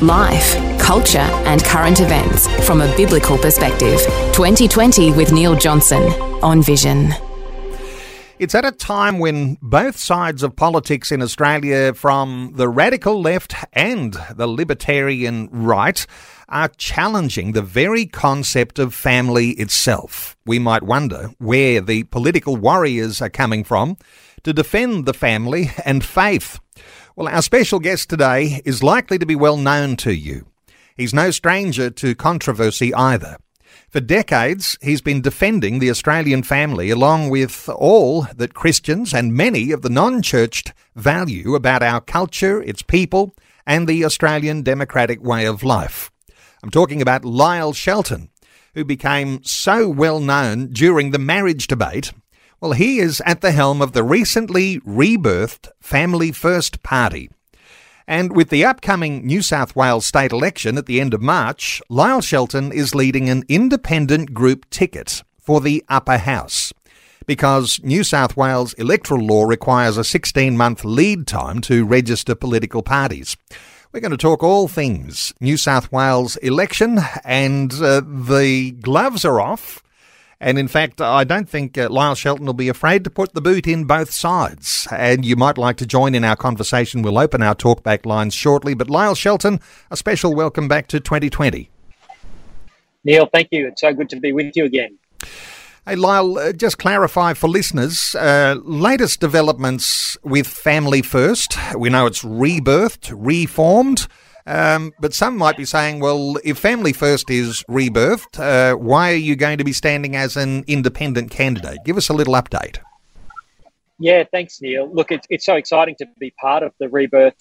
Life, culture, and current events from a biblical perspective. 2020 with Neil Johnson on Vision. It's at a time when both sides of politics in Australia, from the radical left and the libertarian right, are challenging the very concept of family itself. We might wonder where the political warriors are coming from to defend the family and faith. Well, our special guest today is likely to be well known to you. He's no stranger to controversy either. For decades, he's been defending the Australian family along with all that Christians and many of the non churched value about our culture, its people, and the Australian democratic way of life. I'm talking about Lyle Shelton, who became so well known during the marriage debate well, he is at the helm of the recently rebirthed Family First Party. And with the upcoming New South Wales state election at the end of March, Lyle Shelton is leading an independent group ticket for the upper house. Because New South Wales electoral law requires a 16 month lead time to register political parties. We're going to talk all things New South Wales election, and uh, the gloves are off and in fact, I don't think uh, Lyle Shelton will be afraid to put the boot in both sides. And you might like to join in our conversation. We'll open our talkback lines shortly. But Lyle Shelton, a special welcome back to 2020. Neil, thank you. It's so good to be with you again. Hey, Lyle, uh, just clarify for listeners uh, latest developments with Family First. We know it's rebirthed, reformed. Um, but some might be saying, well, if Family First is rebirthed, uh, why are you going to be standing as an independent candidate? Give us a little update. Yeah, thanks, Neil. Look, it's, it's so exciting to be part of the rebirth.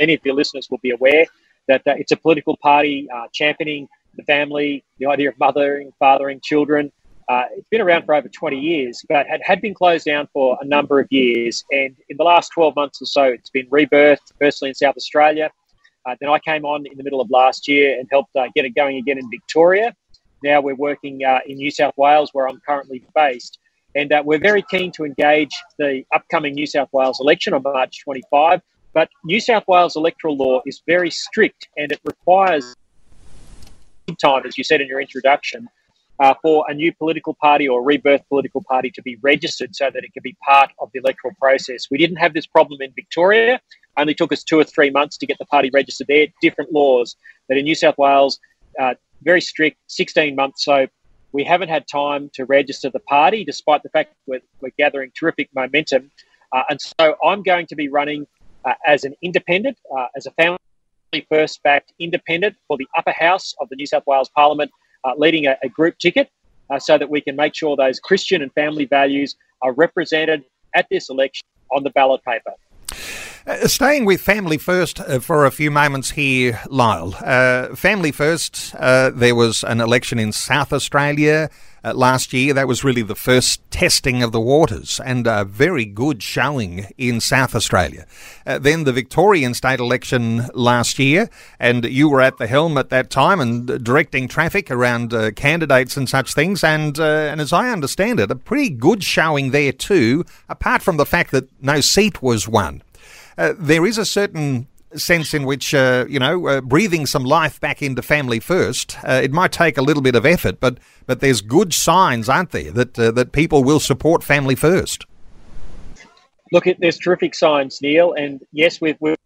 Many of your listeners will be aware that, that it's a political party uh, championing the family, the idea of mothering, fathering children. Uh, it's been around for over 20 years, but had, had been closed down for a number of years. And in the last 12 months or so, it's been rebirthed, firstly in South Australia, uh, then I came on in the middle of last year and helped uh, get it going again in Victoria. Now we're working uh, in New South Wales, where I'm currently based. And uh, we're very keen to engage the upcoming New South Wales election on March 25. But New South Wales electoral law is very strict and it requires time, as you said in your introduction, uh, for a new political party or rebirth political party to be registered so that it can be part of the electoral process. We didn't have this problem in Victoria. Only took us two or three months to get the party registered there. Different laws, but in New South Wales, uh, very strict, 16 months. So we haven't had time to register the party, despite the fact we're, we're gathering terrific momentum. Uh, and so I'm going to be running uh, as an independent, uh, as a family first backed independent for the upper house of the New South Wales Parliament, leading a, a, group ticket uh, so that we can make sure those Christian and family values are represented at this election on the ballot paper. Uh, staying with Family First uh, for a few moments here, Lyle. Uh, family First, uh, there was an election in South Australia uh, last year. That was really the first testing of the waters and a very good showing in South Australia. Uh, then the Victorian state election last year, and you were at the helm at that time and directing traffic around candidates and such things. And, and as I understand it, a pretty good showing there too, apart from the fact that no seat was won. Uh, there is a certain sense in which, uh, you know, uh, breathing some life back into family first, uh, it might take a little bit of effort, but but there's good signs, aren't there, that uh, that people will support family first. Look, there's terrific signs, Neil, and yes, we've we've,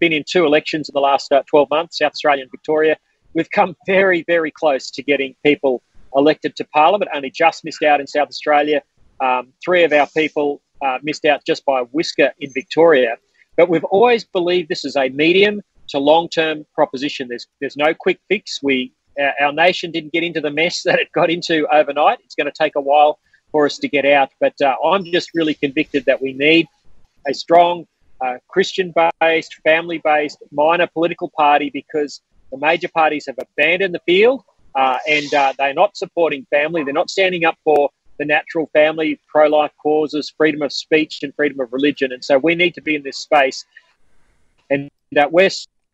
been in two elections in the last uh, 12 months, South Australia and Victoria. We've come very, very close to getting people elected to Parliament. Only just missed out in South Australia. Um, three of our people uh, missed out just by a whisker in Victoria. But we've always believed this is a medium to long term proposition. There's, there's no quick fix. We, our, our nation didn't get into the mess that it got into overnight. It's going to take a while for us to get out. But uh, I'm just really convicted that we need a strong uh, Christian based, family based, minor political party because the major parties have abandoned the field uh, and uh, they're not supporting family. They're not standing up for the natural family, pro life causes, freedom of speech, and freedom of religion. And so we need to be in this space. And that we're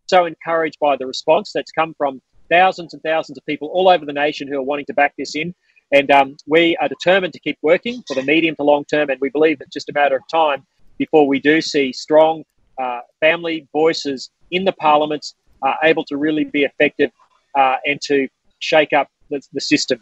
so encouraged by the response that's come from thousands and thousands of people all over the nation who are wanting to back this in. And um, we are determined to keep working for the medium to long term. And we believe it's just a matter of time before we do see strong uh, family voices in the parliaments uh, able to really be effective uh, and to shake up the, the, system.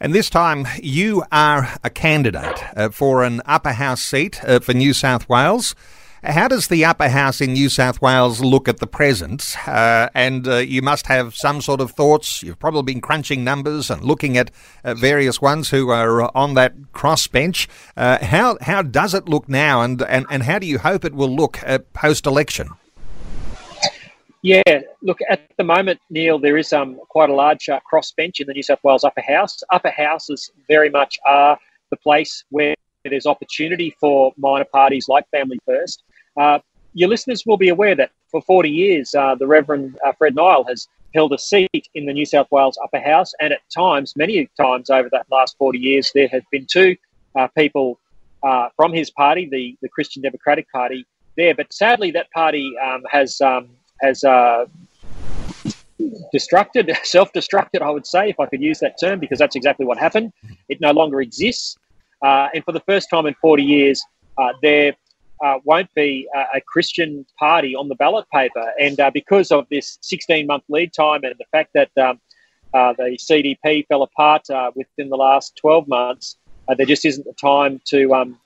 And this time, you are a candidate uh, for an upper house seat uh, for New South Wales. How does the upper house in New South Wales look at the present? Uh, and uh, you must have some sort of thoughts. You've probably been crunching numbers and looking at uh, various ones who are on that crossbench. Uh, how how does it look now, and, and, and how do you hope it will look post election? Yeah, look, at the moment, Neil, there is um, quite a large uh, crossbench in the New South Wales upper house. Upper houses very much are the place where there's opportunity for minor parties like Family First. Uh, your listeners will be aware that for 40 years, uh, the Reverend uh, Fred Nile has held a seat in the New South Wales upper house, and at times, many times over that last 40 years, there have been two uh, people uh, from his party, the, the Christian Democratic Party, there. But sadly, that party um, has um, has uh, destructed, self-destructed, I would say, if I could use that term, because that's exactly what happened. It no longer exists, uh, and for the first time in 40 years, uh, there uh, won't be a, a, Christian party on the ballot paper, and uh, because of this 16-month lead time and the fact that um, uh, the CDP fell apart within the last 12 months, there just isn't the time to um,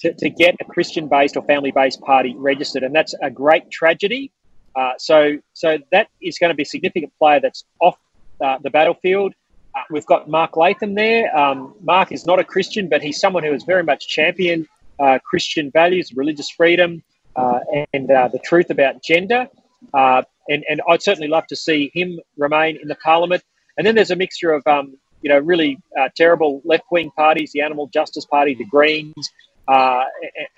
to, to get a Christian-based or family-based party registered, and that's a great tragedy uh, so, so that is going to be a significant player that's off uh, the battlefield. Uh, we've got Mark Latham there. Um, Mark is not a Christian, but he's someone who has very much championed uh, Christian values, religious freedom, uh, and the truth about gender. and, and I'd certainly love to see him remain in the parliament. And then there's a mixture of, um, you know, really terrible left-wing parties, the Animal Justice Party, the Greens, and,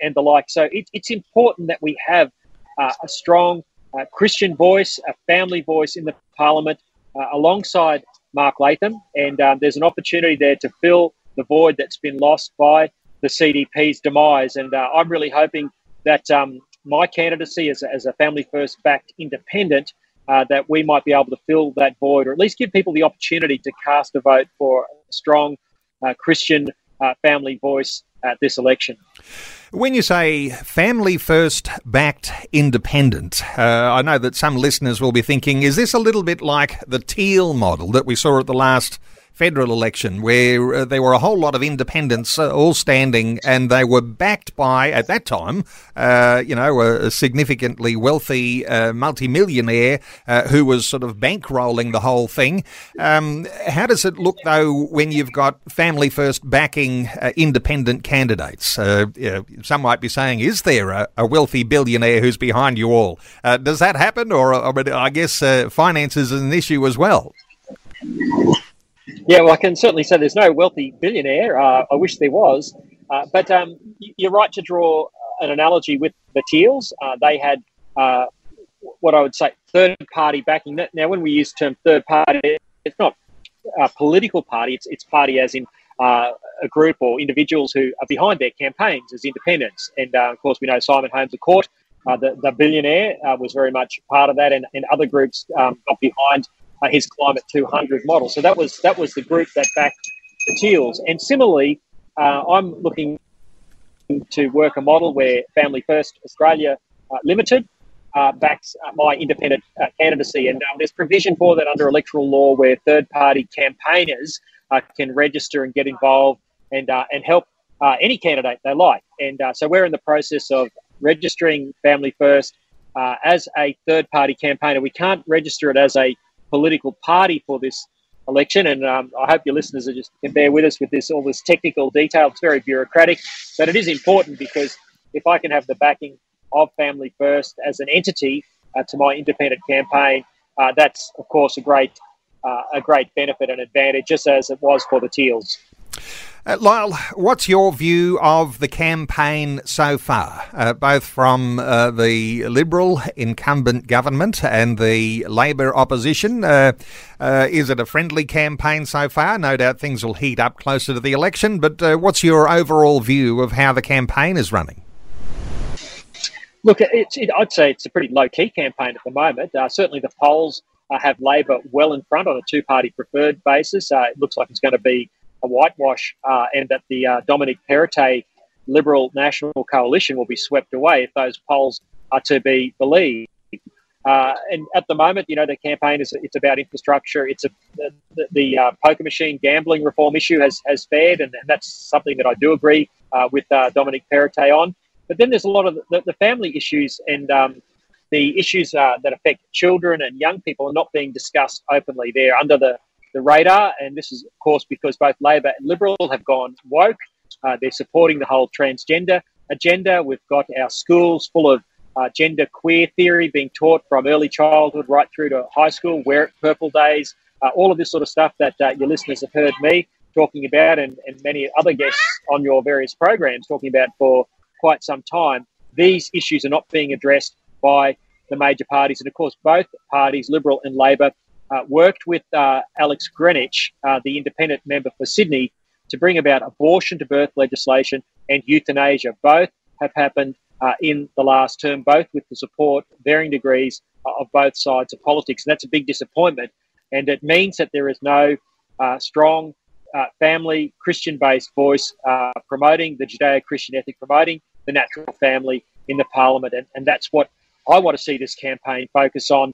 and, the like. So it, it's important that we have a strong a Christian voice, a family voice in the parliament uh, alongside Mark Latham. And um, there's an opportunity there to fill the void that's been lost by the CDP's demise. And uh, I'm really hoping that um, my candidacy as a, as a family first backed independent, uh, that we might be able to fill that void or at least give people the opportunity to cast a vote for a strong uh, Christian uh, family voice at this election. When you say family first backed independent, uh, I know that some listeners will be thinking, is this a little bit like the Teal model that we saw at the last federal election where uh, there were a whole lot of independents uh, all standing and they were backed by, at that time, uh, you know, a, significantly wealthy uh, multimillionaire uh, who was sort of bankrolling the whole thing. Um, how does it look, though, when you've got family first backing uh, independent candidates? You know, some might be saying, is there a, a, wealthy billionaire who's behind you all? does that happen? Or, or I guess finances is an issue as well. Yeah, well, I can certainly say there's no wealthy billionaire. Uh, I wish there was. Uh, but um, you're right to draw an analogy with the Teals. Uh, they had uh, what I would say third party backing. Now, when we use the term third party, it's not a political party, it's, it's party as in uh, a group or individuals who are behind their campaigns as independents. And uh, of course, we know Simon Holmes à Court, the, the billionaire, was very much part of that, and, and other groups um, got behind uh, his Climate 200 model. So that was that was the group that backed the Teals. And similarly, uh, I'm looking to work a model where Family First Australia uh, Limited uh, backs uh, my independent uh, candidacy. And um, there's provision for that under electoral law where third party campaigners can register and get involved and, and help any candidate they like. And so we're in the process of registering Family First as a third party campaigner. We can't register it as a political party for this election. And um, I hope your listeners are just can bear with us with this all this technical detail. It's very bureaucratic, but it is important because if I can have the backing of Family First as an entity uh, to my independent campaign, uh, that's of course a great uh, a great benefit and advantage, just as it was for the Teals. Uh, Lyle, what's your view of the campaign so far, uh, both from uh, the Liberal incumbent government and the Labor opposition? Uh, uh, is it a friendly campaign so far? No doubt things will heat up closer to the election, but uh, what's your overall view of how the campaign is running? Look, it, I'd say it's a pretty low key campaign at the moment. certainly the polls have Labor well in front on a two party preferred basis. it looks like it's going to be a whitewash uh, and that the uh, Dominic Perrottet Liberal National Coalition will be swept away if those polls are to be believed. Uh, and at the moment, you know, the campaign is it's about infrastructure. It's a the, the uh, poker machine gambling reform issue has has fared, and, and that's something that I do agree uh, with uh, Dominic Perrottet on. But then there's a lot of the, the family issues and um, the issues uh, that affect children and young people are not being discussed openly. They're under the the radar. And this is, of course, because both Labor and Liberal have gone woke. Uh, they're supporting the whole transgender agenda. We've got our schools full of uh, gender queer theory being taught from early childhood right through to high school, wear it purple days, uh, all of this sort of stuff that uh, your listeners have heard me talking about and, and many other guests on your various programs talking about for quite some time. These issues are not being addressed by the major parties. And of course, both parties, Liberal and Labor, uh, worked with uh, Alex Greenwich, uh, the independent member for Sydney, to bring about abortion to birth legislation and euthanasia. Both have happened uh, in the last term, both with the support, varying degrees, uh, of both sides of politics. And that's a big disappointment. And it means that there is no uh, strong family, Christian based voice promoting the Judeo Christian ethic, promoting the natural family in the parliament. And, and that's what I want to see this campaign focus on,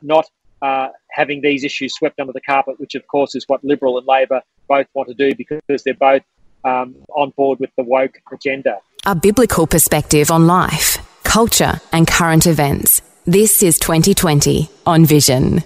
not uh, having these issues swept under the carpet, which of course is what Liberal and Labor both want to do because they're both um, on board with the woke agenda. A biblical perspective on life, culture, and current events. This is 2020 on Vision.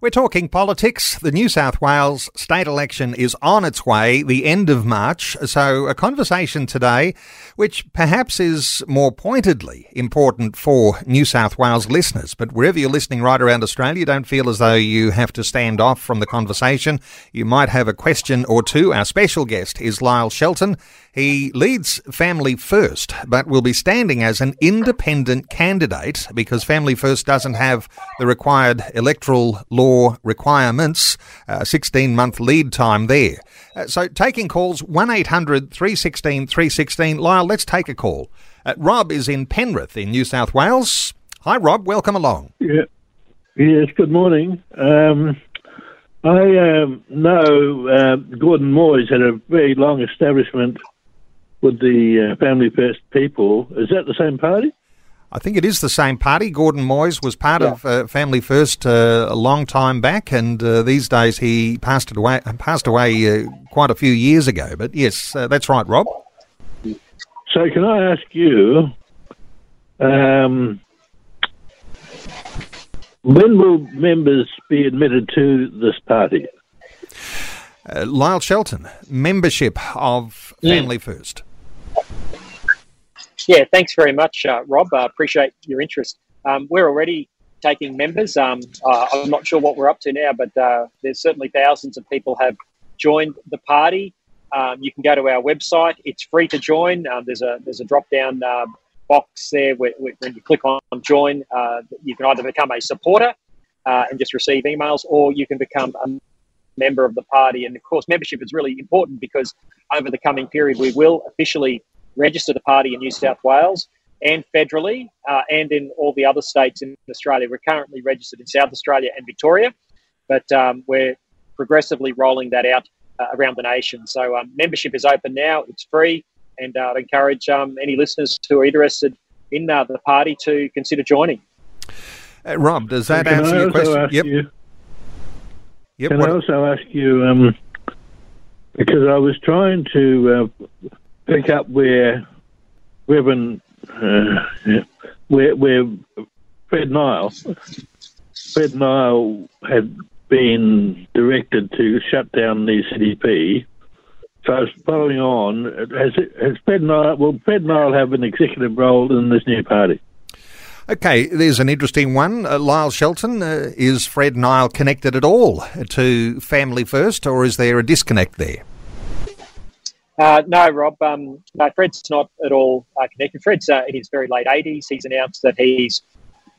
We're talking politics. The New South Wales state election is on its way, the end of March. So, a conversation today, which perhaps is more pointedly important for New South Wales listeners. But wherever you're listening right around Australia, don't feel as though you have to stand off from the conversation. You might have a question or two. Our special guest is Lyle Shelton. He leads Family First, but will be standing as an independent candidate because Family First doesn't have the required electoral law requirements, a 16 month lead time there. Uh, so taking calls 1 800 316 316. Lyle, let's take a call. Uh, Rob is in Penrith in New South Wales. Hi, Rob. Welcome along. Yeah. Yes, good morning. Um, I um, know uh, Gordon Moyes had a very long establishment with the uh, Family First people. Is that the same party? I think it is the same party. Gordon Moyes was part yeah. of uh, Family First uh, a long time back, and uh, these days he passed away. Passed away uh, quite a few years ago. But yes, uh, that's right, Rob. So, can I ask you, um, when will members be admitted to this party? Uh, Lyle Shelton, membership of Family yeah. First. Yeah, thanks very much, uh, Rob. I uh, appreciate your interest. Um, we're already taking members. Um, uh, I'm not sure what we're up to now, but uh, there's certainly thousands of people have joined the party. Um, you can go to our website. It's free to join. Um, there's a there's a drop down uh, box there where, where, when you click on join, uh, you can either become a supporter and just receive emails, or you can become a member of the party. And of course, membership is really important because over the coming period, we will officially register the party in New South Wales and federally uh, and in all the other states in Australia. We're currently registered in South Australia and Victoria, but um, we're progressively rolling that out uh, around the nation. So um, membership is open now, it's free, and uh, I'd encourage um, any listeners who are interested in uh, the party to consider joining. Uh, Rob, does that answer your question? Yep. You, yep. Can what? I also ask you, um, because I was trying to uh, pick up where Reverend, uh, where, where Fred Nile, Fred Nile had been directed to shut down the CDP. So following on, has, has Fred Nile, will Fred Nile have an executive role in this new party? Okay, there's an interesting one. Uh, Lyle Shelton, uh, is Fred Nile connected at all to Family First, or is there a disconnect there? Uh, no, Rob. Um, no, Fred's not at all uh, connected. Fred's uh, in his very late 80s. He's announced that he's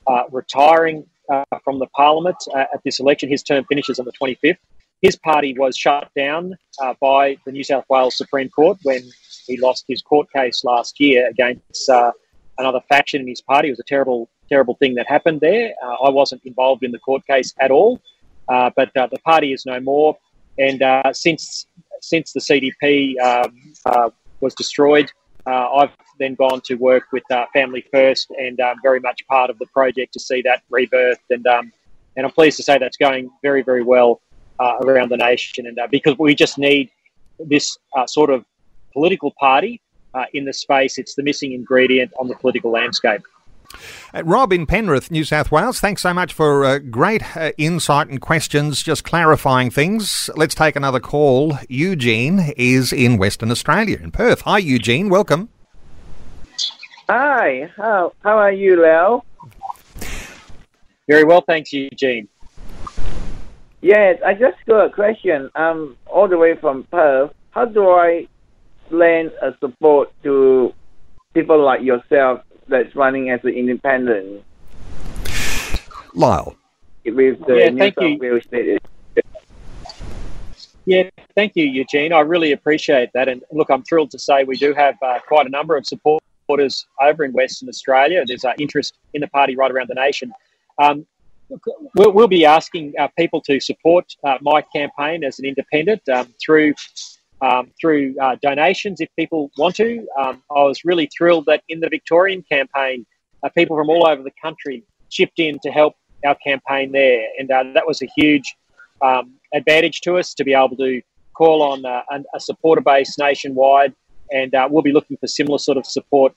uh, retiring uh, from the Parliament uh, at this election. His term finishes on the 25th. His party was shut down by the New South Wales Supreme Court when he lost his court case last year against another faction in his party. It was a terrible, terrible thing that happened there. I wasn't involved in the court case at all, but the party is no more. And since since the CDP um, uh, was destroyed, uh, I've then gone to work with uh, Family First and um, very much part of the project to see that rebirth. And um, and I'm pleased to say that's going very very well uh, around the nation. And uh, because we just need this uh, sort of political party in the space, it's the missing ingredient on the political landscape. Uh, Rob in Penrith, New South Wales, thanks so much for uh, great uh, insight and questions, just clarifying things. Let's take another call. Eugene is in Western Australia, in Perth. Hi, Eugene. Welcome. Hi. How, how are you, Leo? Very well, thanks, Eugene. Yes, I just got a question. I'm all the way from Perth. How do I lend a support to people like yourself that's running as an independent. Lyle. With the yeah, New thank South Wales State. Yeah, thank you, Eugene. I really appreciate that. And look, I'm thrilled to say we do have uh, quite a number of supporters over in Western Australia. There's uh, interest in the party right around the nation. Um, we'll, we'll, be asking uh, people to support uh, my campaign as an independent um, through um, through uh, donations if people want to. Um, I was really thrilled that in the Victorian campaign, uh, people from all over the country chipped in to help our campaign there, and uh, that was a huge um, advantage to us to be able to call on uh, a supporter base nationwide, and uh, we'll be looking for similar sort of support.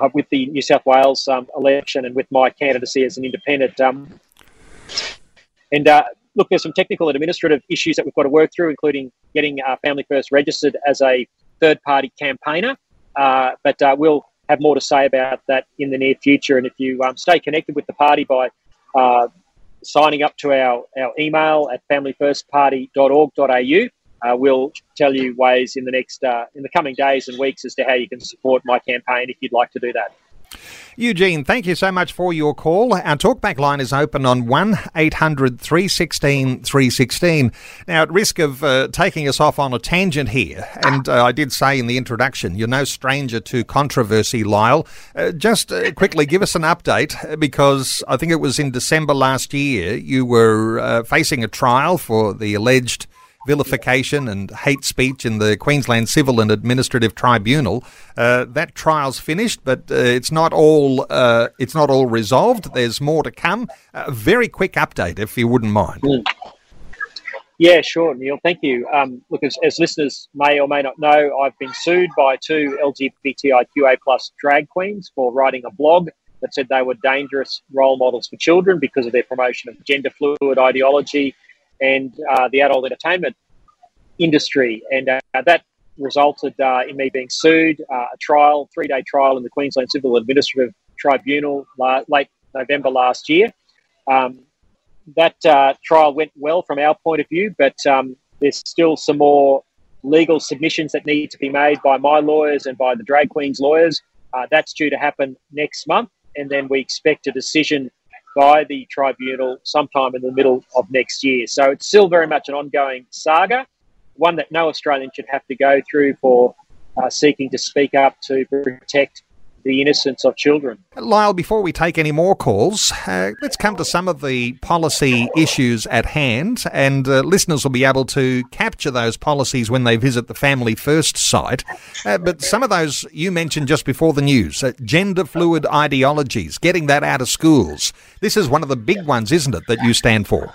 Uh, with the New South Wales um, election and with my candidacy as an independent, um, and look, there's some technical and administrative issues that we've got to work through, including getting uh, Family First registered as a third party campaigner. Uh, but uh, we'll have more to say about that in the near future. And if you um, stay connected with the party by uh, signing up to our, our email at familyfirstparty.org.au, uh, we'll tell you ways in the next uh, in the coming days and weeks as to how you can support my campaign if you'd like to do that. Eugene, thank you so much for your call. Our talkback line is open on 1 800 316 316. Now, at risk of uh, taking us off on a tangent here, and uh, I did say in the introduction, you're no stranger to controversy, Lyle. Uh, just uh, quickly give us an update uh, because I think it was in December last year you were uh, facing a trial for the alleged vilification and hate speech in the Queensland Civil and Administrative Tribunal. Uh, that trial's finished, but uh, it's not all uh, it's not all resolved. There's more to come. A very quick update, if you wouldn't mind. Mm. Yeah, sure, Neil. Thank you. Um, look, as, as, listeners may or may not know, I've been sued by two LGBTIQA plus drag queens for writing a blog that said they were dangerous role models for children because of their promotion of gender fluid ideology and uh, the adult entertainment industry. And uh, that resulted uh, in me being sued, uh, a trial, three day trial in the Queensland Civil Administrative Tribunal la- late November last year. Um, that uh, trial went well from our point of view, but um, there's still some more legal submissions that need to be made by my lawyers and by the drag queens lawyers. That's due to happen next month, and then we expect a decision by the tribunal sometime in the middle of next year. So it's still very much an ongoing saga, one that no Australian should have to go through for uh, seeking to speak up to protect the innocence of children. Lyle, before we take any more calls, uh, let's come to some of the policy issues at hand, and uh, listeners will be able to capture those policies when they visit the Family First site. Uh, but some of those you mentioned just before the news uh, gender fluid ideologies, getting that out of schools. This is one of the big ones, isn't it, that you stand for?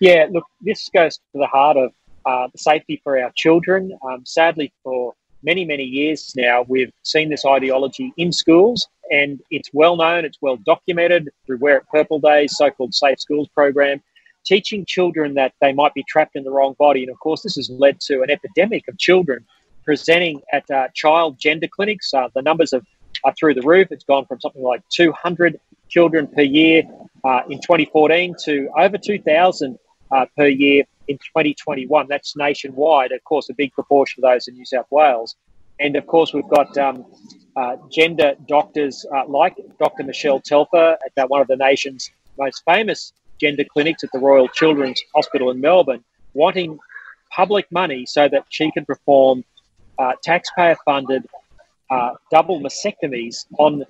Yeah, look, this goes to the heart of uh, the safety for our children. Um, sadly, for many, many years now, we've seen this ideology in schools, and it's well known, it's well documented through Wear It Purple Days, so called Safe Schools program, teaching children that they might be trapped in the wrong body. And of course, this has led to an epidemic of children presenting at uh, child gender clinics. Uh, the numbers have, are through the roof. It's gone from something like 200 children per year uh, in 2014 to over 2,000 uh, per year in 2021. That's nationwide. Of course, a big proportion of those in New South Wales. And of course, we've got um, uh, gender doctors uh, like Dr. Michelle Telfer at one of the nation's most famous gender clinics at the Royal Children's Hospital in Melbourne, wanting public money so that she can perform uh, taxpayer funded uh, double mastectomies on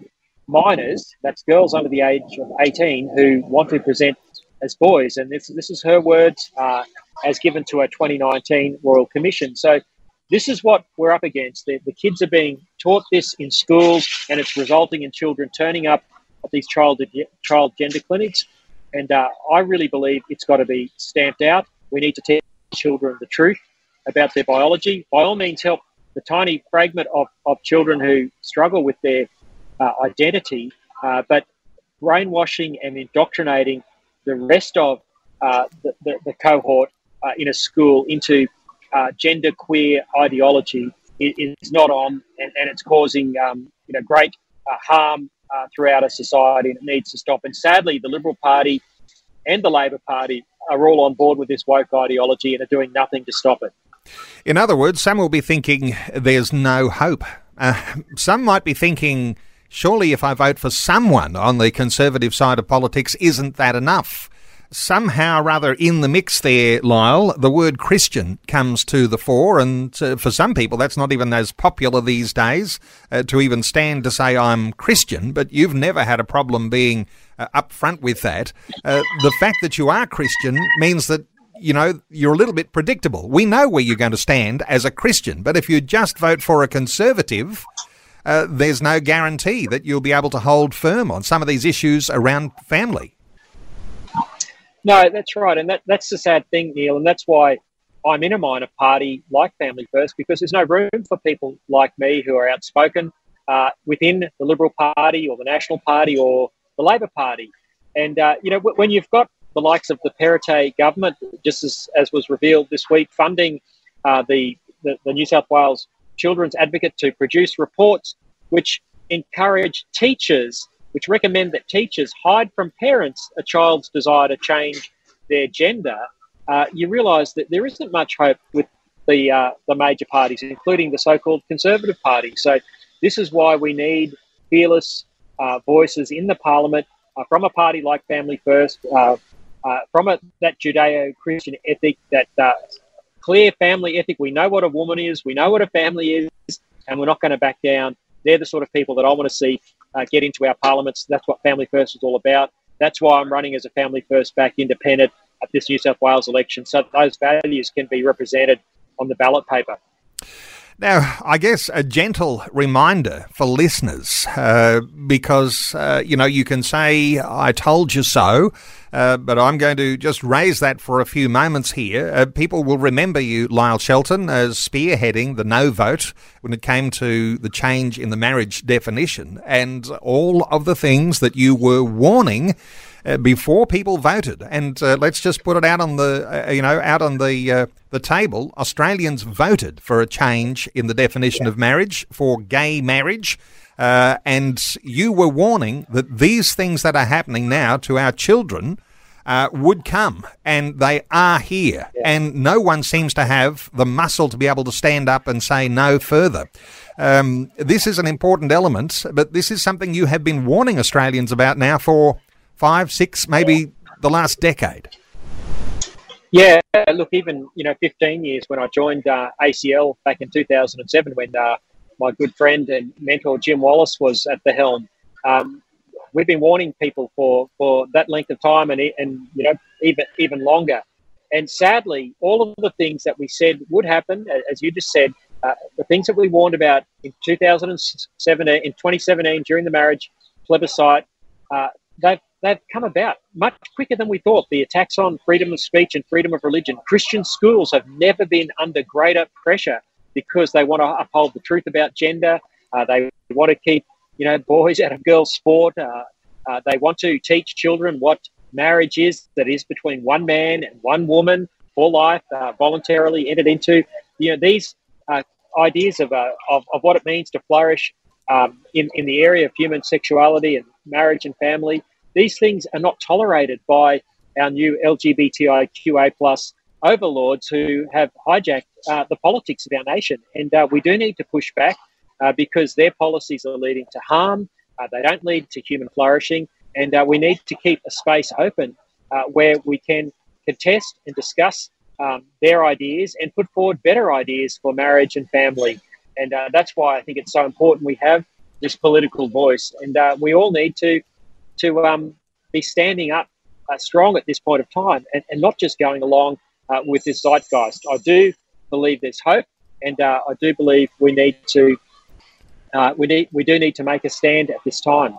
minors, that's girls under the age of 18 who want to present as boys. And this, this is her words uh, as given to a 2019 Royal Commission. So this is what we're up against. The, the kids are being taught this in schools, and it's resulting in children turning up at these child, child gender clinics. And uh, I really believe it's got to be stamped out. We need to teach children the truth about their biology. By all means, help the tiny fragment of, of children who struggle with their uh, identity, uh, but brainwashing and indoctrinating the rest of uh, the, the, the, cohort uh, in a school into uh, gender queer ideology is, is not on, and, and it's causing um, you know great uh, harm throughout our society, and it needs to stop. And sadly, the Liberal Party and the Labor Party are all on board with this woke ideology and are doing nothing to stop it. In other words, some will be thinking there's no hope. Uh, some might be thinking, surely if I vote for someone on the conservative side of politics, isn't that enough? Somehow, rather, in the mix there, Lyle, the word Christian comes to the fore, and uh, for some people, that's not even as popular these days uh, to even stand to say I'm Christian. But you've never had a problem being uh, upfront with that. Uh, the fact that you are Christian means that you know, you're a little bit predictable. We know where you're going to stand as a Christian, but if you just vote for a conservative, uh, there's no guarantee that you'll be able to hold firm on some of these issues around family. No, that's right, and that, that's the sad thing, Neil, and that's why I'm in a minor party like Family First because there's no room for people like me who are outspoken uh, within the Liberal Party or the National Party or the Labor Party. And uh, you know, when you've got the likes of the Perrottet government, just as, as was revealed this week, funding uh, the, the, the New South Wales Children's Advocate to produce reports which encourage teachers, which recommend that teachers hide from parents a child's desire to change their gender. Uh, you realise that there isn't much hope with the uh, the major parties, including the so-called Conservative Party. So this is why we need fearless uh, voices in the Parliament uh, from a party like Family First, uh, uh, from a, that Judeo-Christian ethic, that clear family ethic. We know what a woman is, we know what a family is, and we're not going to back down. They're the sort of people that I want to see uh, get into our parliaments. That's what Family First is all about. That's why I'm running as a Family First back independent at this New South Wales election, so those values can be represented on the ballot paper. Now, I guess a gentle reminder for listeners, uh, because, uh, you know, you can say, I told you so, uh, but I'm going to just raise that for a few moments here. Uh, people will remember you, Lyle Shelton, as spearheading the no vote when it came to the change in the marriage definition and all of the things that you were warning uh, before people voted. And uh, let's just put it out on the uh, you know out on the uh, the table. Australians voted for a change in the definition of marriage for gay marriage. Uh, and you were warning that these things that are happening now to our children uh, would come, and they are here. Yeah. And no one seems to have the muscle to be able to stand up and say no further. Um, this is an important element, but this is something you have been warning Australians about now for five, six, maybe the last decade? Yeah, look, even you know, 15 years when I joined uh, ACL back in 2007, when uh, my good friend and mentor Jim Wallace was at the helm. Um, we've been warning people for, for that length of time, and and you know, even even longer. And sadly, all of the things that we said would happen, as you just said, uh, the things that we warned about in 2007, in 2017 during the marriage plebiscite, uh, they've they've come about much quicker than we thought. The attacks on freedom of speech and freedom of religion. Christian schools have never been under greater pressure because they want to uphold the truth about gender. Uh, they want to keep, you know, boys out of girls' sport. Uh, uh, they want to teach children what marriage is, that is between one man and one woman for life, uh, voluntarily entered into. You know, these uh, ideas of, uh, of, of what it means to flourish um, in, in the area of human sexuality and marriage and family these things are not tolerated by our new LGBTIQA plus overlords who have hijacked uh, the politics of our nation. And uh, we do need to push back uh, because their policies are leading to harm. Uh, they don't lead to human flourishing. And uh, we need to keep a space open uh, where we can contest and discuss um, their ideas and put forward better ideas for marriage and family. And that's why I think it's so important we have this political voice. And we all need to, to um, be standing up strong at this point of time and, and not just going along uh, with this zeitgeist. I do believe there's hope, and uh, I do believe we need to uh, we need we do need to make a stand at this time.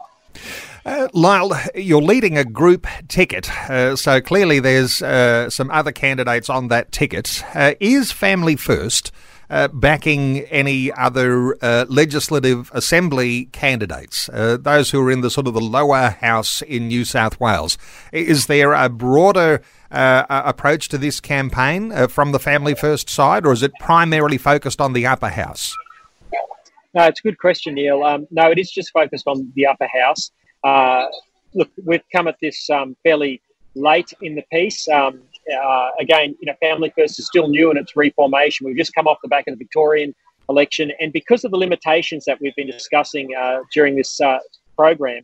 Uh, Lyle, you're leading a group ticket, uh, so clearly there's uh, some other candidates on that ticket. Uh, is Family First uh, backing any other uh, legislative assembly candidates, those who are in the sort of the lower house in New South Wales? Is there a broader uh, approach to this campaign uh, from the Family First side, or is it primarily focused on the upper house? No, it's a good question, Neil. Um, no, it is just focused on the upper house. Uh, look, we've come at this um, fairly late in the piece. Um, uh, again, you know, Family First is still new in its reformation. We've just come off the back of the Victorian election, and because of the limitations that we've been discussing uh, during this uh, program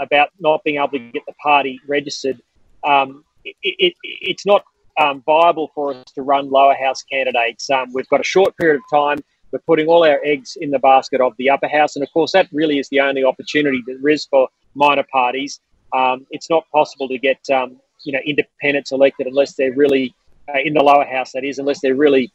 about not being able to get the party registered, um, it, it, it's not um, viable for us to run lower house candidates. Um, we've got a short period of time. We're putting all our eggs in the basket of the upper house, and of course, that really is the only opportunity that there is for minor parties. Um, it's not possible to get um, you know independents elected unless they're really uh, in the lower house. That is, unless they're really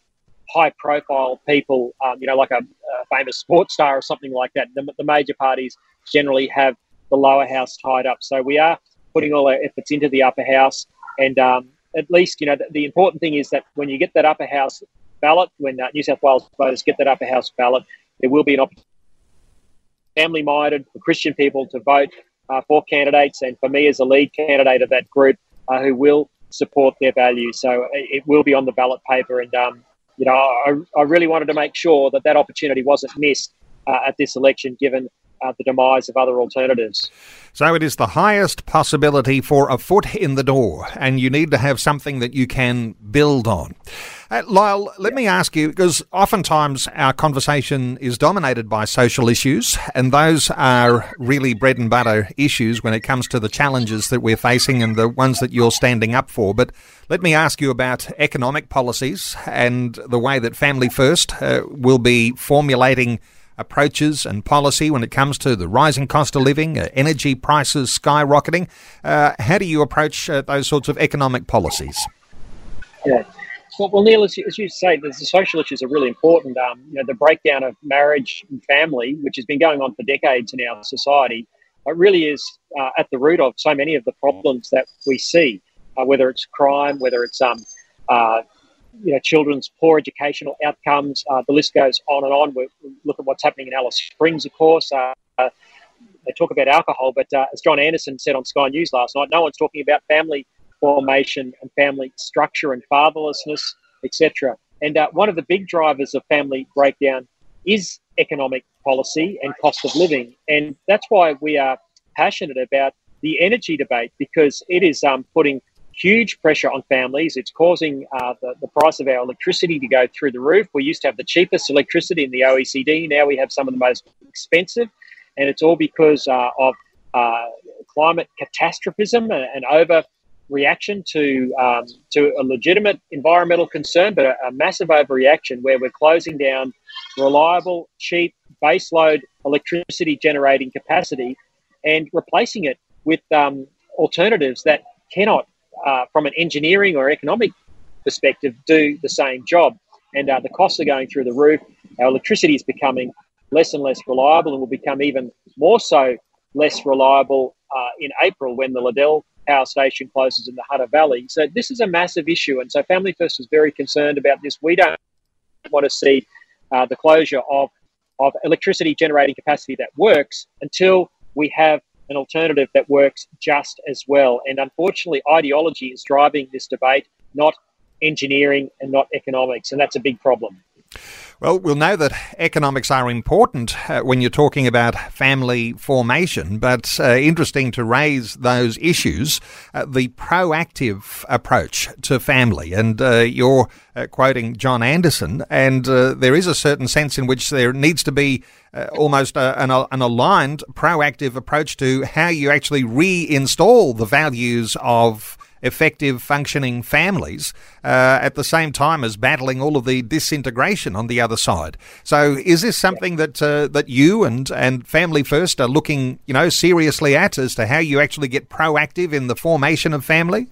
high-profile people, um, you know, like a, a, famous sports star or something like that. The, the major parties generally have the lower house tied up. So we are putting all our efforts into the upper house. And um, at least, you know, the, the, important thing is that when you get that upper house ballot, when uh, New South Wales voters get that upper house ballot, there will be an opportunity family minded for Christian people to vote uh, for candidates, and for me as a lead candidate of that group uh, who will support their values. So it, will be on the ballot paper, and um, you know I, I, really wanted to make sure that that opportunity wasn't missed uh, at this election, given uh, the demise of other alternatives. So it is the highest possibility for a foot in the door, and you need to have something that you can build on. Uh, Lyle, let me ask you, because oftentimes our conversation is dominated by social issues, and those are really bread and butter issues when it comes to the challenges that we're facing and the ones that you're standing up for. But let me ask you about economic policies and the way that Family First uh, will be formulating approaches and policy when it comes to the rising cost of living, uh, energy prices skyrocketing. Uh, how do you approach uh, those sorts of economic policies? Yeah. Well, well Neil, as you, as you, say, the social issues are really important. Um, you know, the breakdown of marriage and family, which has been going on for decades in our society, it really is uh, at the root of so many of the problems that we see, uh, whether it's crime, whether it's um, uh, you know, children's poor educational outcomes. Uh, the list goes on and on. We, look at what's happening in Alice Springs, of course. Uh, they talk about alcohol, but uh, as John Anderson said on Sky News last night, no one's talking about family formation and family structure and fatherlessness, etc. And uh, one of the big drivers of family breakdown is economic policy and cost of living, and that's why we are passionate about the energy debate because it is um, putting huge pressure on families. It's causing uh, the, the price of our electricity to go through the roof. We used to have the cheapest electricity in the OECD. Now we have some of the most expensive. And it's all because uh, of uh, climate catastrophism and, and overreaction to, um, to a legitimate environmental concern, but a, a massive overreaction where we're closing down reliable, cheap, baseload electricity generating capacity and replacing it with um, alternatives that cannot uh, from an engineering or economic perspective, do the same job. And uh, the costs are going through the roof. Our electricity is becoming less and less reliable and will become even more so less reliable uh, in April when the Liddell power station closes in the Hunter Valley. So this is a massive issue. And so Family First is very concerned about this. We don't want to see uh, the closure of, of electricity generating capacity that works until we have an alternative that works just as well. And unfortunately, ideology is driving this debate, not engineering and not economics. And that's a big problem. Well, we'll know that economics are important uh, when you're talking about family formation, but uh, interesting to raise those issues. Uh, the proactive approach to family, and uh, you're uh, quoting John Anderson, and uh, there is a certain sense in which there needs to be almost a, an, an aligned, proactive approach to how you actually reinstall the values of effective functioning families uh, at the same time as battling all of the disintegration on the other side. So, is this something that uh, that you and and Family First are looking, you know, seriously at as to how you actually get proactive in the formation of family?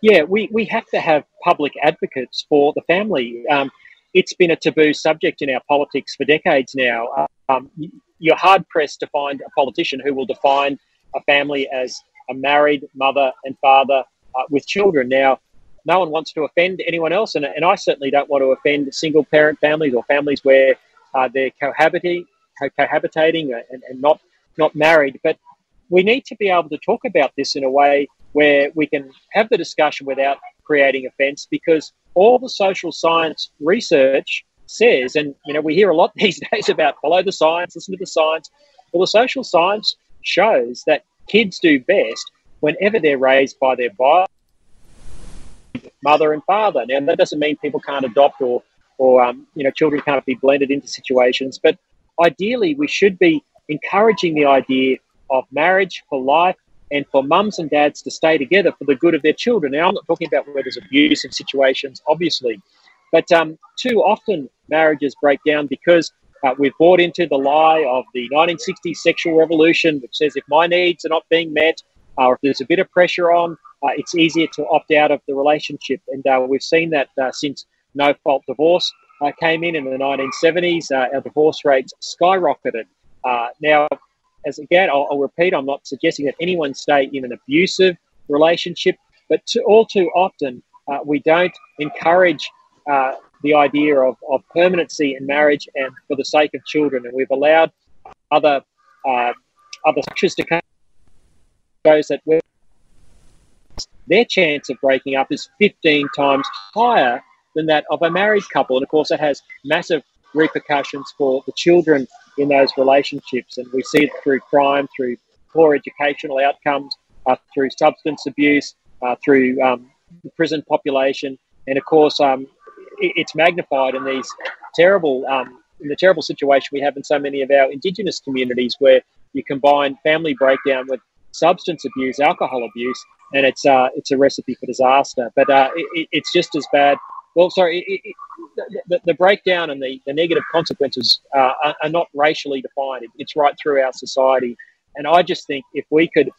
Yeah, we, we have to have public advocates for the family. Um, it's been a taboo subject in our politics for decades now. Um, you're hard pressed to find a politician who will define a family as a married mother and father uh, with children. Now, no one wants to offend anyone else, and, and I certainly don't want to offend single parent families or families where uh, they're cohabiting, co- cohabitating and, and not not married. But we need to be able to talk about this in a way where we can have the discussion without creating offence, because all the social science research says, and you know we hear a lot these days about follow the science, listen to the science. Well, the social science shows that kids do best whenever they're raised by their biological mother and father. Now, that doesn't mean people can't adopt or, or um, you know, children can't be blended into situations, but ideally, we should be encouraging the idea of marriage for life and for mums and dads to stay together for the good of their children. Now, I'm not talking about where there's abusive situations, obviously, but um, too often marriages break down because uh, we've bought into the lie of the 1960s sexual revolution, which says if my needs are not being met, uh, or if there's a bit of pressure on, uh, it's easier to opt out of the relationship. And uh, we've seen that uh, since no fault divorce uh, came in in the 1970s, our divorce rates skyrocketed. now, as again, I'll, I'll, repeat, I'm not suggesting that anyone stay in an abusive relationship, but to, all too often, we don't encourage the idea of, of permanency in marriage and for the sake of children. And we've allowed other uh, other structures to come. Shows that their chance of breaking up is 15 times higher than that of a married couple. And of course, it has massive repercussions for the children in those relationships. And we see it through crime, through poor educational outcomes, uh, through substance abuse, uh, through um, the prison population, and of course, um, it's magnified in these terrible, um, in the terrible situation we have in so many of our Indigenous communities, where you combine family breakdown with substance abuse, alcohol abuse, and it's uh, it's a recipe for disaster. But uh, it, it's just as bad. Well, sorry, it, it, the, the, breakdown and the, the negative consequences uh, are, are, not racially defined. it's right through our society, and I just think if we could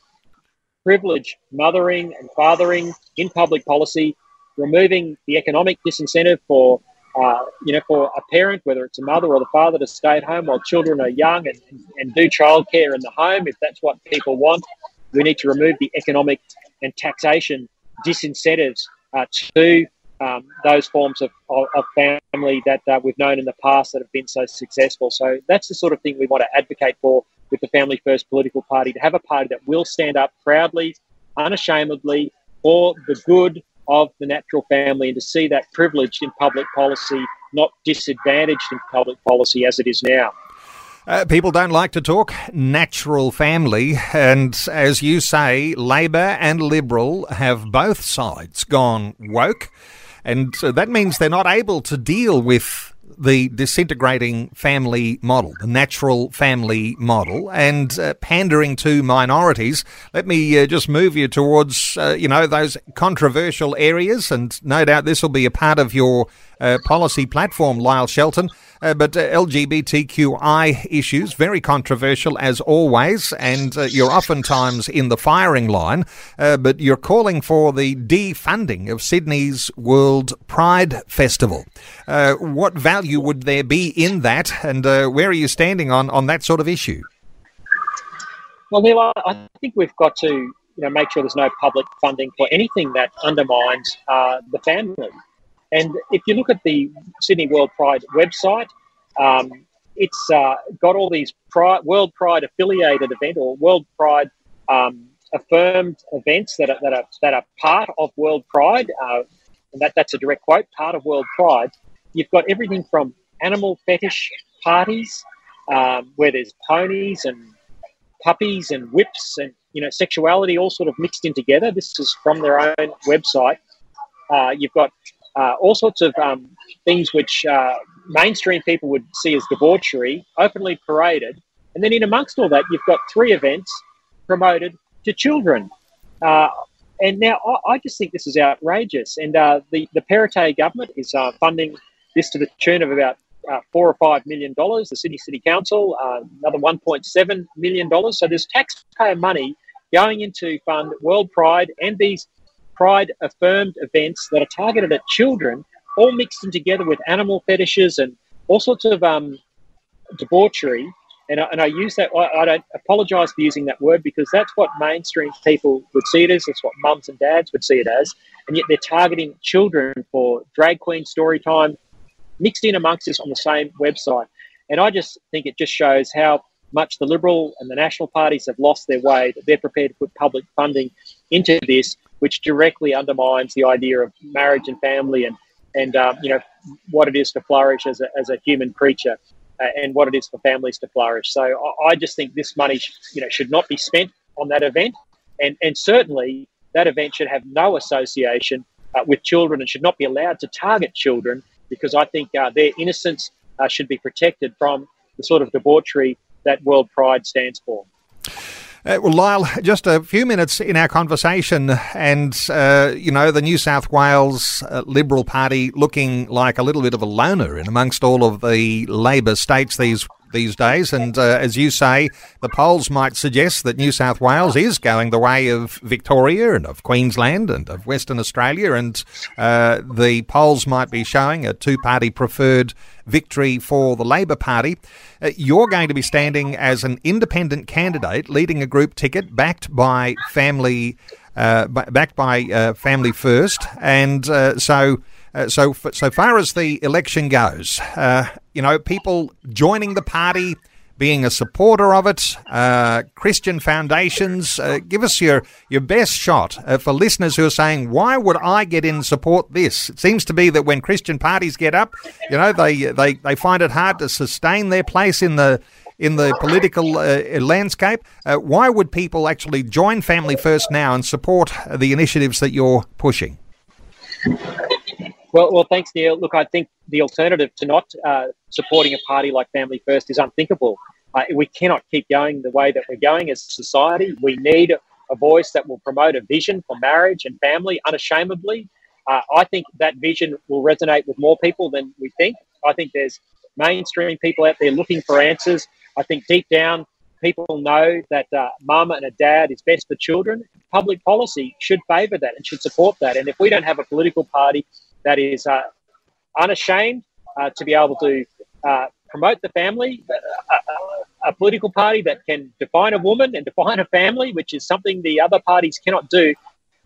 privilege mothering and fathering in public policy removing the economic disincentive for uh, you know for a parent, whether it's a mother or the father, to stay at home while children are young and, and do childcare in the home if that's what people want. We need to remove the economic and taxation disincentives uh, to um, those forms of, of, of family that uh, we've known in the past that have been so successful. So that's the sort of thing we want to advocate for with the Family First political party to have a party that will stand up proudly, unashamedly for the good of the natural family and to see that privileged in public policy, not disadvantaged in public policy as it is now. Uh, people don't like to talk natural family, and as you say, Labor and Liberal have both sides gone woke, and that means they're not able to deal with the disintegrating family model, the natural family model, and uh, pandering to minorities. Let me uh, just move you towards, uh, you know, those controversial areas, and no doubt this will be a part of your uh, policy platform, Lyle Shelton. Uh, but uh, LGBTQI issues, very controversial as always, and uh, you're oftentimes in the firing line. Uh, but you're calling for the defunding of Sydney's World Pride Festival. Uh, what value would there be in that, and where are you standing on, on that sort of issue? Well, Neil, I think we've got to you know, make sure there's no public funding for anything that undermines the family. And if you look at the Sydney World Pride website, um, it's uh, got all these Pride, World Pride affiliated event or World Pride um, affirmed events that are, that are that are part of World Pride, uh, and that, that's a direct quote, part of World Pride. you've got everything from animal fetish parties um, where there's ponies and puppies and whips and you know sexuality all sort of mixed in together. This is from their own website. Uh, you've got uh, all sorts of um, things which uh, mainstream people would see as debauchery, openly paraded, and then in amongst all that, you've got three events promoted to children. Uh, and now I, I, just think this is outrageous. And uh, the the Perrottet government is uh, funding this to the tune of about uh, four or five million dollars. The Sydney City Council, uh, another one point seven million dollars. So there's taxpayer money going into fund World Pride and these Pride affirmed events that are targeted at children, all mixed in together with animal fetishes and all sorts of um, debauchery and I, and I use that. I, I don't apologise for using that word because that's what mainstream people would see it as. That's what mums and dads would see it as. And yet they're targeting children for drag queen story time, mixed in amongst this on the same website. And I just think it just shows how much the Liberal and the National parties have lost their way, that they're prepared to put public funding into this, which directly undermines the idea of marriage and family and, and um, you know, what it is to flourish as a, as a human creature uh, and what it is for families to flourish. So I, I just think this money, you know, should not be spent on that event, and and certainly that event should have no association uh, with children and should not be allowed to target children because I think uh, their innocence uh, should be protected from the sort of debauchery that World Pride stands for. Uh, well, Lyle, just a few minutes in our conversation, and uh, you know, the New South Wales uh, Liberal Party looking like a little bit of a loner in amongst all of the Labor states these these days. And uh, as you say, the polls might suggest that New South Wales is going the way of Victoria and of Queensland and of Western Australia. And uh, the polls might be showing a two party preferred victory for the Labor Party. Uh, you're going to be standing as an independent candidate, leading a group ticket backed by family. Uh, backed by uh, Family First, and uh, so uh, so, so far as the election goes, uh, you know, people joining the party, being a supporter of it, uh, Christian foundations. Uh, give us your, your best shot uh, for listeners who are saying, why would I get in support this? It seems to be that when Christian parties get up, you know, they, they, they find it hard to sustain their place in the in the political uh, landscape. Uh, why would people actually join Family First now and support the initiatives that you're pushing? Well, well, thanks, Neil. Look, I think the alternative to not uh, supporting a party like Family First is unthinkable. Uh, we cannot keep going the way that we're going as a society. We need a voice that will promote a vision for marriage and family unashamedly. Uh, I think that vision will resonate with more people than we think. I think there's mainstream people out there looking for answers. I think deep down, people know that uh, mum and a dad is best for children. Public policy should favour that and should support that. And if we don't have a political party that is uh, unashamed uh, to be able to uh, promote the family, a, a, political party that can define a woman and define a family, which is something the other parties cannot do.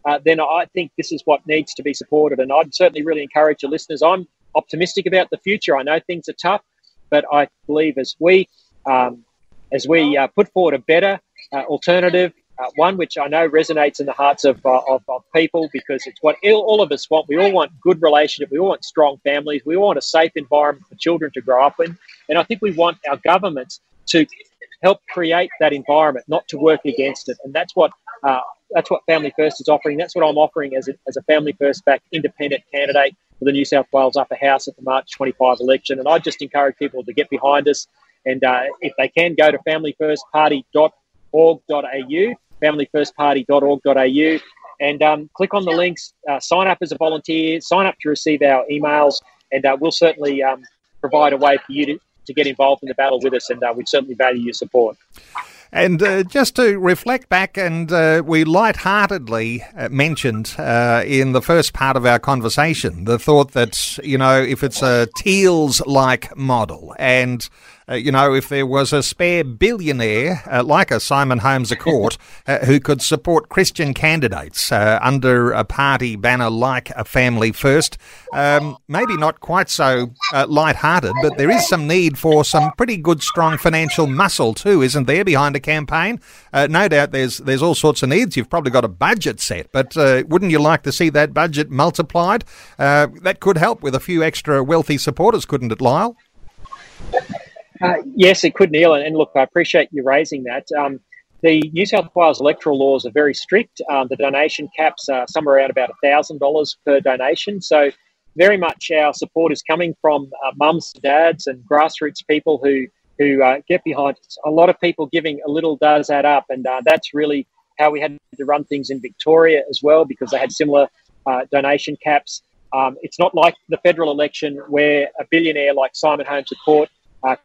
Uh, then I think this is what needs to be supported. And I'd certainly really encourage your listeners. I'm optimistic about the future. I know things are tough, but I believe as we um, as we uh, put forward a better alternative uh, one which I know resonates in the hearts of, uh, of, of, people because it's what all of us want. We all want good relationships. We all want strong families. We all want a safe environment for children to grow up in. And I think we want our governments to help create that environment, not to work against it. And that's what uh, that's what Family First is offering. That's what I'm offering as a, as a Family First back independent candidate for the New South Wales Upper House at the March 25 election. And I just encourage people to get behind us. And uh, if they can, go to familyfirstparty.org.au familyfirstparty.org.au, and um, click on the links, uh, sign up as a volunteer, sign up to receive our emails, and uh, we'll certainly um, provide a way for you to, to get involved in the battle with us, and uh, we certainly value your support. And uh, just to reflect back, and uh, we lightheartedly uh, mentioned uh, in the first part of our conversation the thought that, you know, if it's a Teals like model and uh, you know, if there was a spare billionaire uh, like a Simon Holmes a Court uh, who could support Christian candidates uh, under a party banner like a Family First. Um, maybe not quite so uh, light-hearted, but there is some need for some pretty good, strong financial muscle too, isn't there, behind a campaign? Uh, no doubt, there's there's all sorts of needs. You've probably got a budget set, but uh, wouldn't you like to see that budget multiplied? Uh, that could help with a few extra wealthy supporters, couldn't it, Lyle? Uh, yes, it could, Neil. And, look, I appreciate you raising that. Um, the New South Wales electoral laws are very strict. Um, the donation caps are somewhere around about $1,000 per donation. So, very much our support is coming from uh, mums, dads, and grassroots people who who uh, get behind us. A lot of people giving a little does add up, and uh, that's really how we had to run things in Victoria as well because they had similar uh, donation caps. Um, it's not like the federal election where a billionaire like Simon Holmes a Court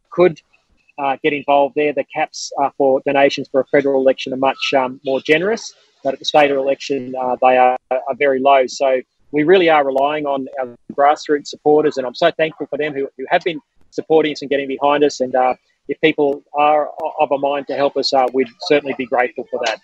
could uh, get involved there. The caps uh, for donations for a federal election are much um, more generous, but at the state election, uh, they are, are, very low. So we really are relying on our grassroots supporters, and I'm so thankful for them who, who have been supporting us and getting behind us. And uh, if people are of a mind to help us, uh, we'd certainly be grateful for that.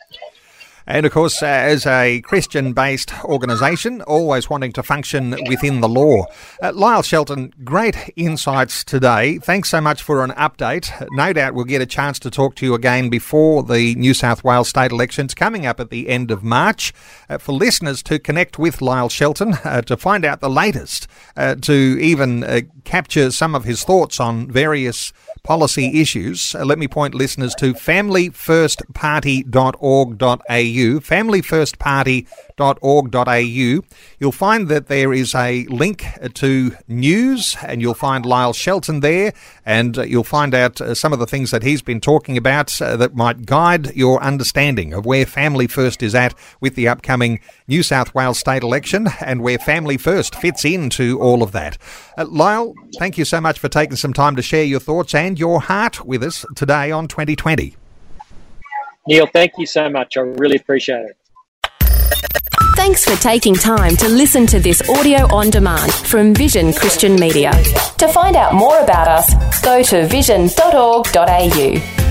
And of course, as a Christian based organisation, always wanting to function within the law. Uh, Lyle Shelton, great insights today. Thanks so much for an update. No doubt we'll get a chance to talk to you again before the New South Wales state elections coming up at the end of March. Uh, for listeners to connect with Lyle Shelton, uh, to find out the latest, uh, to even uh, capture some of his thoughts on various policy issues, uh, let me point listeners to familyfirstparty.org.au, familyfirstparty.org.au. You'll find that there is a link to news, and you'll find Lyle Shelton there, and uh, you'll find out uh, some of the things that he's been talking about that might guide your understanding of where Family First is at with the upcoming New South Wales state election and where Family First fits into all of that. Lyle, thank you so much for taking some time to share your thoughts and your heart with us today on 2020. Neil, thank you so much. I really appreciate it. Thanks for taking time to listen to this audio on demand from Vision Christian Media. To find out more about us, go to vision.org.au.